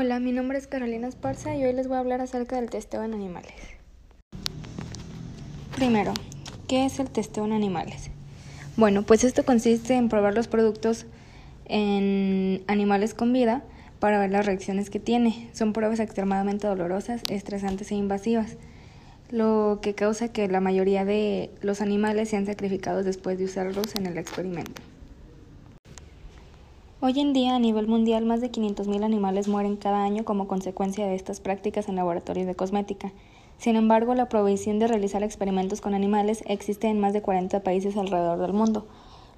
Hola, mi nombre es Carolina Esparza y hoy les voy a hablar acerca del testeo en animales. Primero, ¿qué es el testeo en animales? Bueno, pues esto consiste en probar los productos en animales con vida para ver las reacciones que tiene. Son pruebas extremadamente dolorosas, estresantes e invasivas, lo que causa que la mayoría de los animales sean sacrificados después de usarlos en el experimento. Hoy en día, a nivel mundial, más de 500.000 animales mueren cada año como consecuencia de estas prácticas en laboratorios de cosmética. Sin embargo, la prohibición de realizar experimentos con animales existe en más de 40 países alrededor del mundo,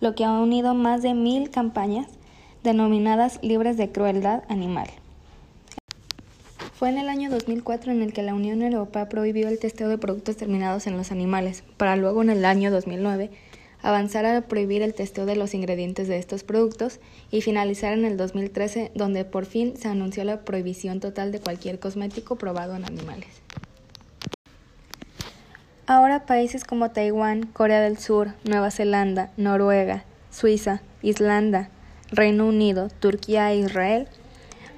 lo que ha unido más de mil campañas denominadas libres de crueldad animal. Fue en el año 2004 en el que la Unión Europea prohibió el testeo de productos terminados en los animales, para luego en el año 2009 avanzar a prohibir el testeo de los ingredientes de estos productos y finalizar en el 2013 donde por fin se anunció la prohibición total de cualquier cosmético probado en animales. Ahora países como Taiwán, Corea del Sur, Nueva Zelanda, Noruega, Suiza, Islanda, Reino Unido, Turquía e Israel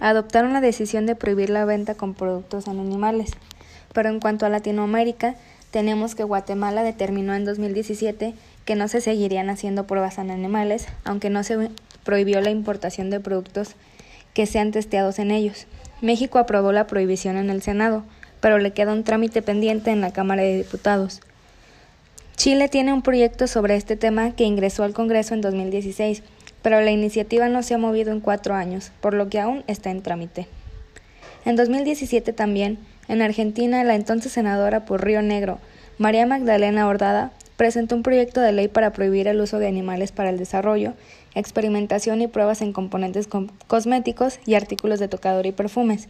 adoptaron la decisión de prohibir la venta con productos en animales. Pero en cuanto a Latinoamérica, tenemos que Guatemala determinó en 2017 que no se seguirían haciendo pruebas en animales, aunque no se prohibió la importación de productos que sean testeados en ellos. México aprobó la prohibición en el Senado, pero le queda un trámite pendiente en la Cámara de Diputados. Chile tiene un proyecto sobre este tema que ingresó al Congreso en 2016, pero la iniciativa no se ha movido en cuatro años, por lo que aún está en trámite. En 2017 también, en Argentina, la entonces senadora por Río Negro, María Magdalena Ordada, presentó un proyecto de ley para prohibir el uso de animales para el desarrollo, experimentación y pruebas en componentes cosméticos y artículos de tocador y perfumes.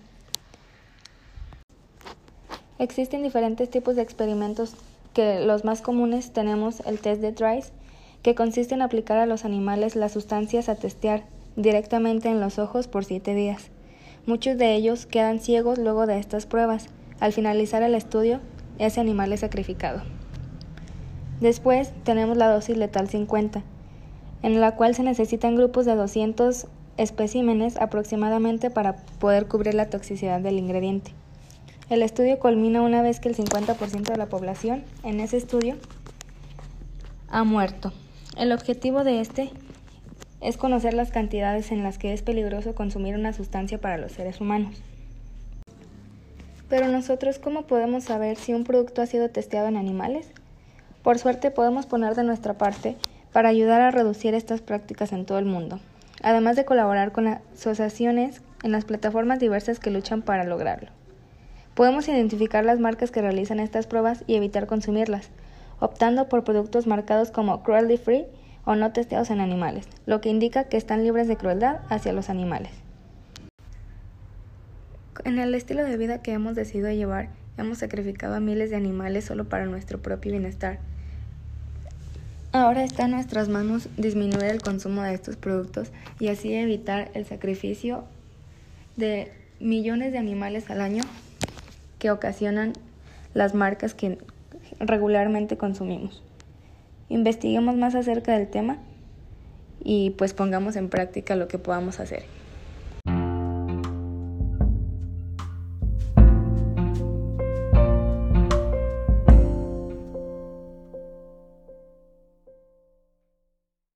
Existen diferentes tipos de experimentos que los más comunes tenemos el test de Trice, que consiste en aplicar a los animales las sustancias a testear directamente en los ojos por siete días. Muchos de ellos quedan ciegos luego de estas pruebas. Al finalizar el estudio, ese animal es sacrificado. Después tenemos la dosis letal 50, en la cual se necesitan grupos de 200 especímenes aproximadamente para poder cubrir la toxicidad del ingrediente. El estudio culmina una vez que el 50% de la población en ese estudio ha muerto. El objetivo de este es conocer las cantidades en las que es peligroso consumir una sustancia para los seres humanos. Pero nosotros, ¿cómo podemos saber si un producto ha sido testeado en animales? Por suerte podemos poner de nuestra parte para ayudar a reducir estas prácticas en todo el mundo, además de colaborar con asociaciones en las plataformas diversas que luchan para lograrlo. Podemos identificar las marcas que realizan estas pruebas y evitar consumirlas, optando por productos marcados como cruelty free o no testeados en animales, lo que indica que están libres de crueldad hacia los animales. En el estilo de vida que hemos decidido llevar, hemos sacrificado a miles de animales solo para nuestro propio bienestar, Ahora está en nuestras manos disminuir el consumo de estos productos y así evitar el sacrificio de millones de animales al año que ocasionan las marcas que regularmente consumimos. Investiguemos más acerca del tema y pues pongamos en práctica lo que podamos hacer.